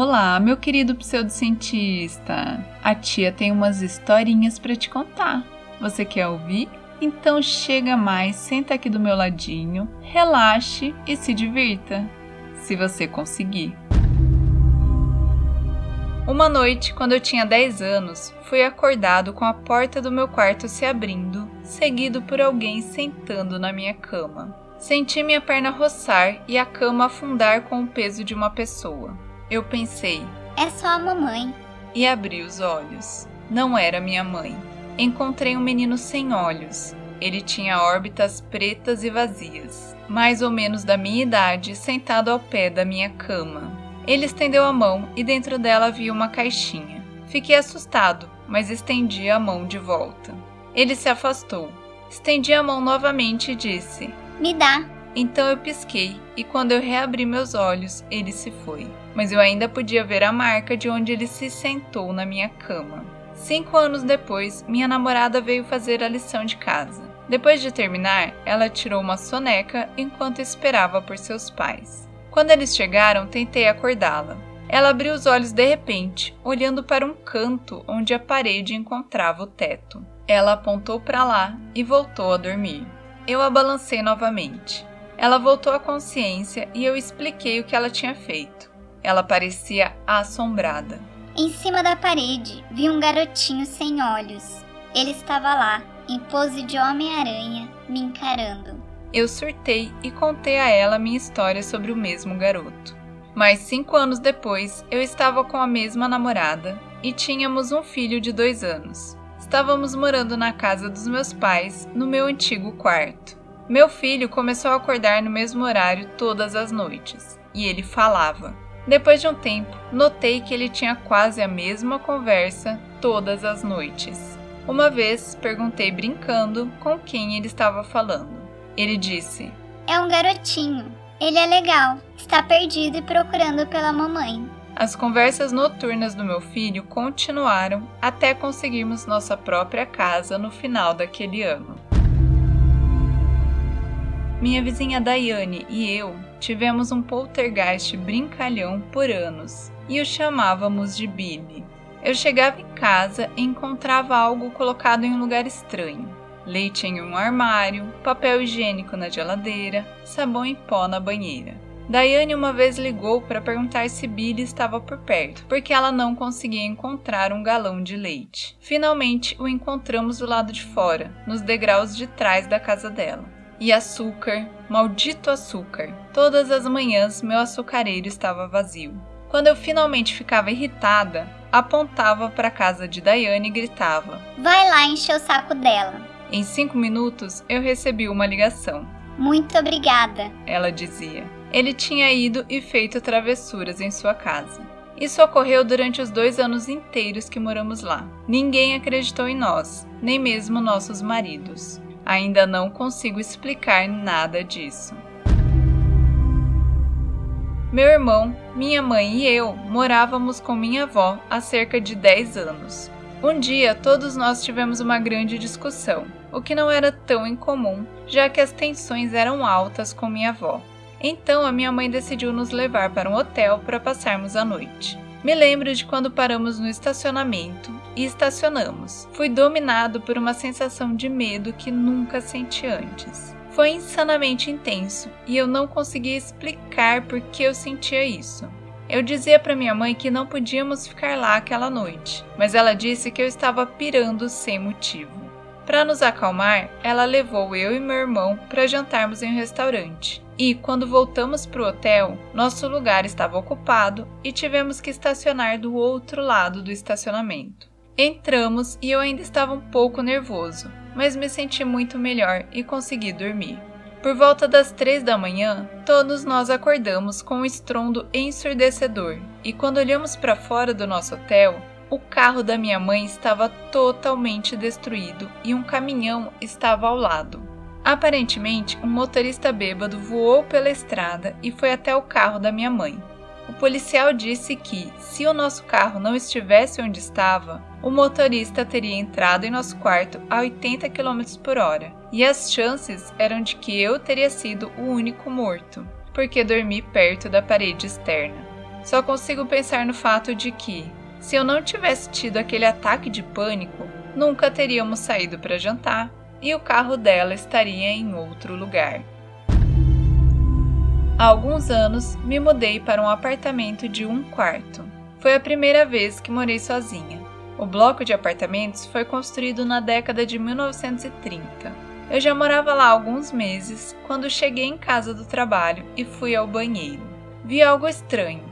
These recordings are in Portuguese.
Olá, meu querido pseudocientista. A tia tem umas historinhas para te contar. Você quer ouvir? Então chega mais, senta aqui do meu ladinho, relaxe e se divirta, se você conseguir. Uma noite, quando eu tinha 10 anos, fui acordado com a porta do meu quarto se abrindo, seguido por alguém sentando na minha cama. Senti minha perna roçar e a cama afundar com o peso de uma pessoa. Eu pensei, é só a mamãe. E abri os olhos. Não era minha mãe. Encontrei um menino sem olhos. Ele tinha órbitas pretas e vazias, mais ou menos da minha idade, sentado ao pé da minha cama. Ele estendeu a mão e dentro dela havia uma caixinha. Fiquei assustado, mas estendi a mão de volta. Ele se afastou. Estendi a mão novamente e disse: Me dá. Então eu pisquei e quando eu reabri meus olhos, ele se foi. Mas eu ainda podia ver a marca de onde ele se sentou na minha cama. Cinco anos depois, minha namorada veio fazer a lição de casa. Depois de terminar, ela tirou uma soneca enquanto esperava por seus pais. Quando eles chegaram, tentei acordá-la. Ela abriu os olhos de repente, olhando para um canto onde a parede encontrava o teto. Ela apontou para lá e voltou a dormir. Eu a balancei novamente. Ela voltou à consciência e eu expliquei o que ela tinha feito. Ela parecia assombrada. Em cima da parede vi um garotinho sem olhos. Ele estava lá, em pose de Homem-Aranha, me encarando. Eu surtei e contei a ela minha história sobre o mesmo garoto. Mas cinco anos depois, eu estava com a mesma namorada e tínhamos um filho de dois anos. Estávamos morando na casa dos meus pais, no meu antigo quarto. Meu filho começou a acordar no mesmo horário todas as noites, e ele falava. Depois de um tempo, notei que ele tinha quase a mesma conversa todas as noites. Uma vez perguntei brincando com quem ele estava falando. Ele disse: É um garotinho. Ele é legal. Está perdido e procurando pela mamãe. As conversas noturnas do meu filho continuaram até conseguirmos nossa própria casa no final daquele ano. Minha vizinha Daiane e eu tivemos um poltergeist brincalhão por anos e o chamávamos de Billy. Eu chegava em casa e encontrava algo colocado em um lugar estranho. Leite em um armário, papel higiênico na geladeira, sabão em pó na banheira. Daiane uma vez ligou para perguntar se Billy estava por perto, porque ela não conseguia encontrar um galão de leite. Finalmente o encontramos do lado de fora, nos degraus de trás da casa dela. E açúcar, maldito açúcar. Todas as manhãs meu açucareiro estava vazio. Quando eu finalmente ficava irritada, apontava para a casa de Daiane e gritava: Vai lá encher o saco dela. Em cinco minutos eu recebi uma ligação. Muito obrigada, ela dizia. Ele tinha ido e feito travessuras em sua casa. Isso ocorreu durante os dois anos inteiros que moramos lá. Ninguém acreditou em nós, nem mesmo nossos maridos. Ainda não consigo explicar nada disso. Meu irmão, minha mãe e eu morávamos com minha avó há cerca de 10 anos. Um dia, todos nós tivemos uma grande discussão, o que não era tão incomum, já que as tensões eram altas com minha avó. Então, a minha mãe decidiu nos levar para um hotel para passarmos a noite. Me lembro de quando paramos no estacionamento e estacionamos. Fui dominado por uma sensação de medo que nunca senti antes. Foi insanamente intenso e eu não conseguia explicar por que eu sentia isso. Eu dizia para minha mãe que não podíamos ficar lá aquela noite, mas ela disse que eu estava pirando sem motivo. Para nos acalmar, ela levou eu e meu irmão para jantarmos em um restaurante. E quando voltamos para o hotel, nosso lugar estava ocupado e tivemos que estacionar do outro lado do estacionamento. Entramos e eu ainda estava um pouco nervoso, mas me senti muito melhor e consegui dormir. Por volta das três da manhã, todos nós acordamos com um estrondo ensurdecedor, e quando olhamos para fora do nosso hotel, o carro da minha mãe estava totalmente destruído e um caminhão estava ao lado. Aparentemente, um motorista bêbado voou pela estrada e foi até o carro da minha mãe. O policial disse que, se o nosso carro não estivesse onde estava, o motorista teria entrado em nosso quarto a 80 km por hora, e as chances eram de que eu teria sido o único morto, porque dormi perto da parede externa. Só consigo pensar no fato de que, se eu não tivesse tido aquele ataque de pânico, nunca teríamos saído para jantar e o carro dela estaria em outro lugar. Há alguns anos me mudei para um apartamento de um quarto. Foi a primeira vez que morei sozinha. O bloco de apartamentos foi construído na década de 1930. Eu já morava lá alguns meses quando cheguei em casa do trabalho e fui ao banheiro. Vi algo estranho.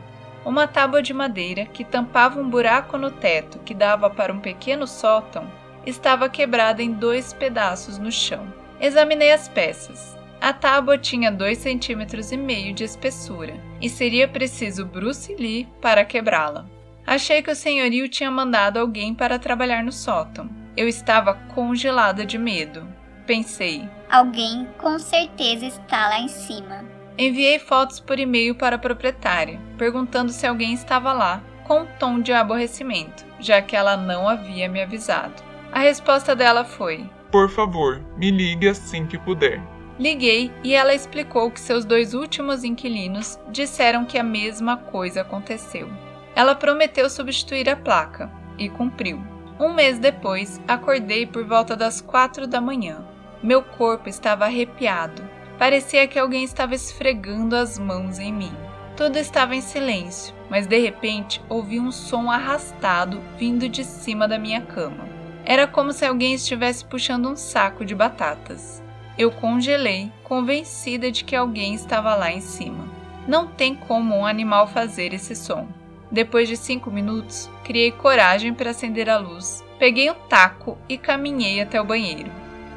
Uma tábua de madeira que tampava um buraco no teto que dava para um pequeno sótão estava quebrada em dois pedaços no chão. Examinei as peças. A tábua tinha dois centímetros e meio de espessura e seria preciso Bruce Lee para quebrá-la. Achei que o senhorio tinha mandado alguém para trabalhar no sótão. Eu estava congelada de medo. Pensei: alguém com certeza está lá em cima. Enviei fotos por e-mail para a proprietária, perguntando se alguém estava lá, com um tom de aborrecimento, já que ela não havia me avisado. A resposta dela foi: Por favor, me ligue assim que puder. Liguei e ela explicou que seus dois últimos inquilinos disseram que a mesma coisa aconteceu. Ela prometeu substituir a placa e cumpriu. Um mês depois, acordei por volta das quatro da manhã. Meu corpo estava arrepiado. Parecia que alguém estava esfregando as mãos em mim. Tudo estava em silêncio, mas de repente ouvi um som arrastado vindo de cima da minha cama. Era como se alguém estivesse puxando um saco de batatas. Eu congelei, convencida de que alguém estava lá em cima. Não tem como um animal fazer esse som. Depois de cinco minutos, criei coragem para acender a luz, peguei um taco e caminhei até o banheiro.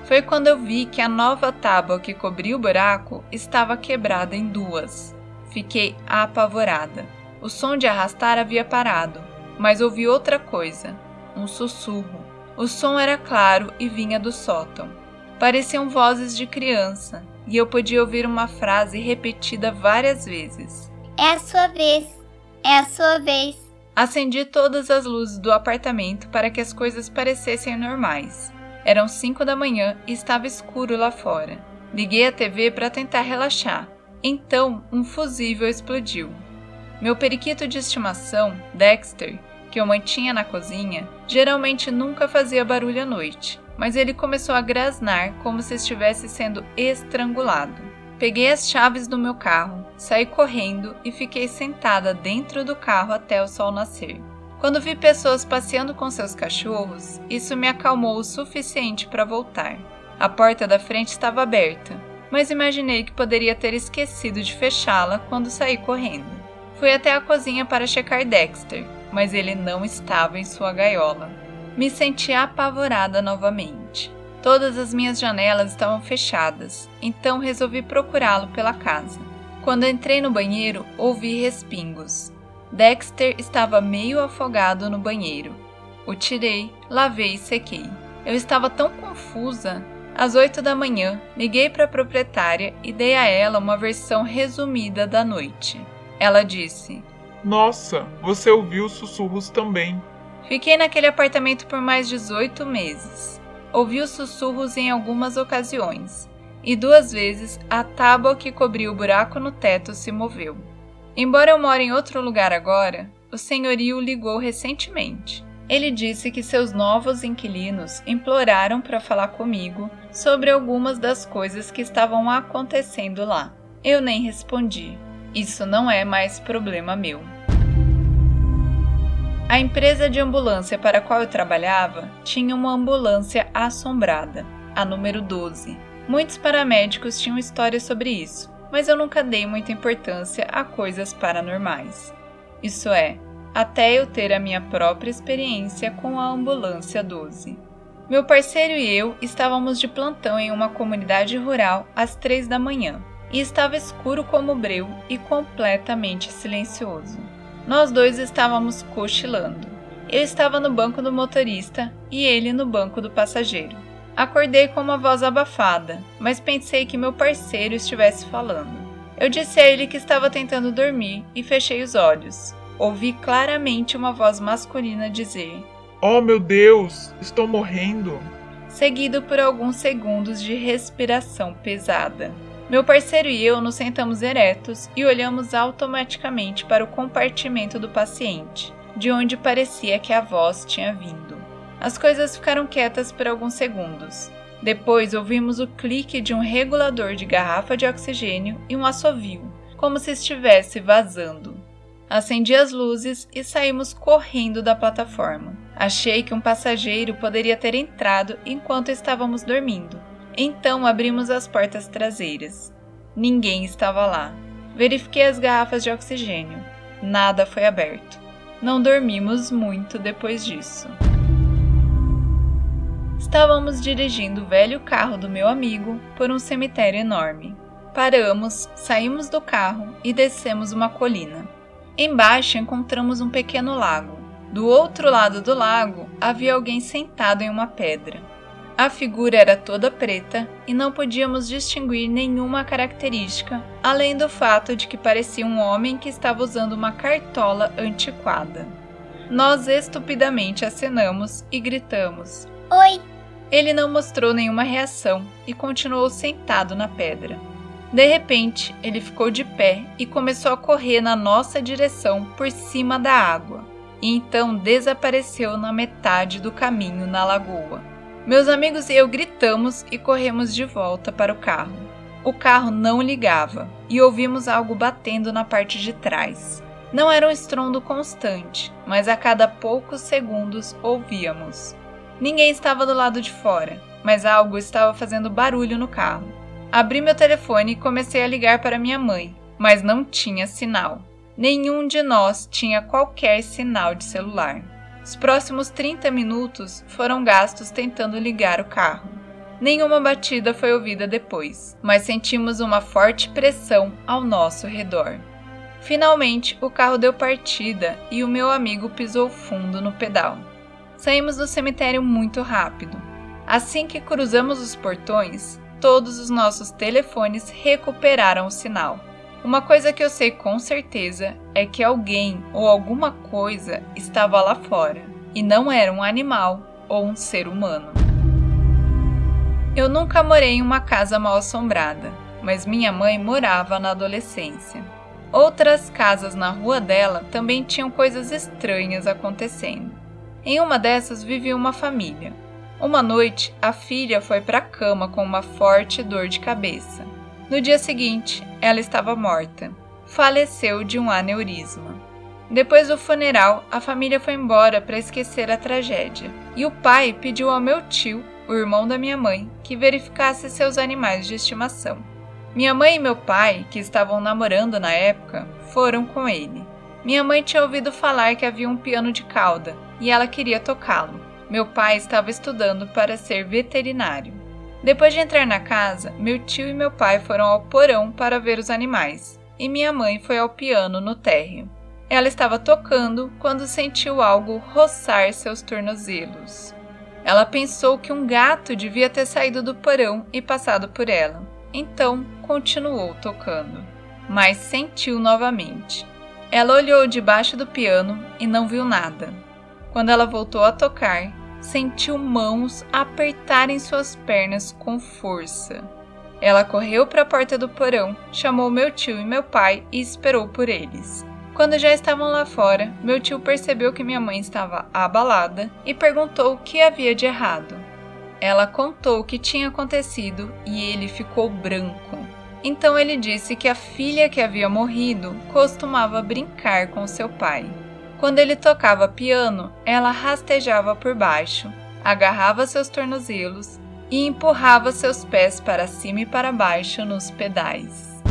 Foi quando eu vi que a nova tábua que cobria o buraco estava quebrada em duas. Fiquei apavorada. O som de arrastar havia parado, mas ouvi outra coisa: um sussurro. O som era claro e vinha do sótão. Pareciam vozes de criança, e eu podia ouvir uma frase repetida várias vezes: É a sua vez, é a sua vez. Acendi todas as luzes do apartamento para que as coisas parecessem normais. Eram cinco da manhã e estava escuro lá fora. Liguei a TV para tentar relaxar. Então, um fusível explodiu. Meu periquito de estimação, Dexter, que eu mantinha na cozinha, geralmente nunca fazia barulho à noite, mas ele começou a grasnar como se estivesse sendo estrangulado. Peguei as chaves do meu carro, saí correndo e fiquei sentada dentro do carro até o sol nascer. Quando vi pessoas passeando com seus cachorros, isso me acalmou o suficiente para voltar. A porta da frente estava aberta, mas imaginei que poderia ter esquecido de fechá-la quando saí correndo. Fui até a cozinha para checar Dexter, mas ele não estava em sua gaiola. Me senti apavorada novamente. Todas as minhas janelas estavam fechadas, então resolvi procurá-lo pela casa. Quando entrei no banheiro, ouvi respingos. Dexter estava meio afogado no banheiro. O tirei, lavei e sequei. Eu estava tão confusa. Às oito da manhã, liguei para a proprietária e dei a ela uma versão resumida da noite. Ela disse: nossa, você ouviu os sussurros também. Fiquei naquele apartamento por mais 18 meses. Ouvi os sussurros em algumas ocasiões, e duas vezes a tábua que cobria o buraco no teto se moveu. Embora eu more em outro lugar agora, o senhorio ligou recentemente. Ele disse que seus novos inquilinos imploraram para falar comigo sobre algumas das coisas que estavam acontecendo lá. Eu nem respondi. Isso não é mais problema meu. A empresa de ambulância para a qual eu trabalhava tinha uma ambulância assombrada, a número 12. Muitos paramédicos tinham histórias sobre isso, mas eu nunca dei muita importância a coisas paranormais. Isso é, até eu ter a minha própria experiência com a ambulância 12. Meu parceiro e eu estávamos de plantão em uma comunidade rural às três da manhã e estava escuro como breu e completamente silencioso. Nós dois estávamos cochilando. Eu estava no banco do motorista e ele no banco do passageiro. Acordei com uma voz abafada, mas pensei que meu parceiro estivesse falando. Eu disse a ele que estava tentando dormir e fechei os olhos. Ouvi claramente uma voz masculina dizer: Oh meu Deus, estou morrendo! Seguido por alguns segundos de respiração pesada. Meu parceiro e eu nos sentamos eretos e olhamos automaticamente para o compartimento do paciente, de onde parecia que a voz tinha vindo. As coisas ficaram quietas por alguns segundos. Depois ouvimos o clique de um regulador de garrafa de oxigênio e um assovio, como se estivesse vazando. Acendi as luzes e saímos correndo da plataforma. Achei que um passageiro poderia ter entrado enquanto estávamos dormindo. Então abrimos as portas traseiras. Ninguém estava lá. Verifiquei as garrafas de oxigênio. Nada foi aberto. Não dormimos muito depois disso. Estávamos dirigindo o velho carro do meu amigo por um cemitério enorme. Paramos, saímos do carro e descemos uma colina. Embaixo encontramos um pequeno lago. Do outro lado do lago havia alguém sentado em uma pedra. A figura era toda preta e não podíamos distinguir nenhuma característica, além do fato de que parecia um homem que estava usando uma cartola antiquada. Nós estupidamente acenamos e gritamos: Oi! Ele não mostrou nenhuma reação e continuou sentado na pedra. De repente, ele ficou de pé e começou a correr na nossa direção por cima da água, e então desapareceu na metade do caminho na lagoa. Meus amigos e eu gritamos e corremos de volta para o carro. O carro não ligava e ouvimos algo batendo na parte de trás. Não era um estrondo constante, mas a cada poucos segundos ouvíamos. Ninguém estava do lado de fora, mas algo estava fazendo barulho no carro. Abri meu telefone e comecei a ligar para minha mãe, mas não tinha sinal. Nenhum de nós tinha qualquer sinal de celular. Os próximos 30 minutos foram gastos tentando ligar o carro. Nenhuma batida foi ouvida depois, mas sentimos uma forte pressão ao nosso redor. Finalmente, o carro deu partida e o meu amigo pisou fundo no pedal. Saímos do cemitério muito rápido. Assim que cruzamos os portões, todos os nossos telefones recuperaram o sinal. Uma coisa que eu sei com certeza é que alguém ou alguma coisa estava lá fora e não era um animal ou um ser humano. Eu nunca morei em uma casa mal assombrada, mas minha mãe morava na adolescência. Outras casas na rua dela também tinham coisas estranhas acontecendo. Em uma dessas vivia uma família. Uma noite, a filha foi para a cama com uma forte dor de cabeça. No dia seguinte, ela estava morta. Faleceu de um aneurisma. Depois do funeral, a família foi embora para esquecer a tragédia. E o pai pediu ao meu tio, o irmão da minha mãe, que verificasse seus animais de estimação. Minha mãe e meu pai, que estavam namorando na época, foram com ele. Minha mãe tinha ouvido falar que havia um piano de cauda e ela queria tocá-lo. Meu pai estava estudando para ser veterinário. Depois de entrar na casa, meu tio e meu pai foram ao porão para ver os animais, e minha mãe foi ao piano no térreo. Ela estava tocando quando sentiu algo roçar seus tornozelos. Ela pensou que um gato devia ter saído do porão e passado por ela. Então continuou tocando, mas sentiu novamente. Ela olhou debaixo do piano e não viu nada. Quando ela voltou a tocar, sentiu mãos apertarem suas pernas com força. Ela correu para a porta do porão, chamou meu tio e meu pai e esperou por eles. Quando já estavam lá fora, meu tio percebeu que minha mãe estava abalada e perguntou o que havia de errado. Ela contou o que tinha acontecido e ele ficou branco. Então ele disse que a filha que havia morrido costumava brincar com seu pai. Quando ele tocava piano, ela rastejava por baixo, agarrava seus tornozelos e empurrava seus pés para cima e para baixo nos pedais.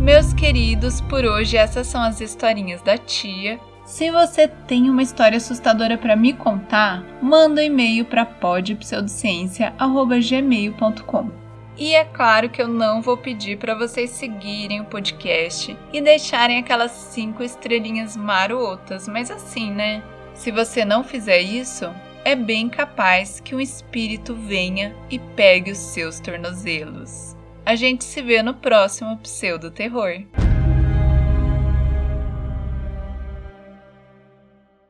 Meus queridos, por hoje essas são as historinhas da tia. Se você tem uma história assustadora para me contar, manda um e-mail para podpseudociencia@gmail.com. E é claro que eu não vou pedir para vocês seguirem o podcast e deixarem aquelas cinco estrelinhas marotas, mas assim, né? Se você não fizer isso, é bem capaz que um espírito venha e pegue os seus tornozelos. A gente se vê no próximo Pseudo Terror.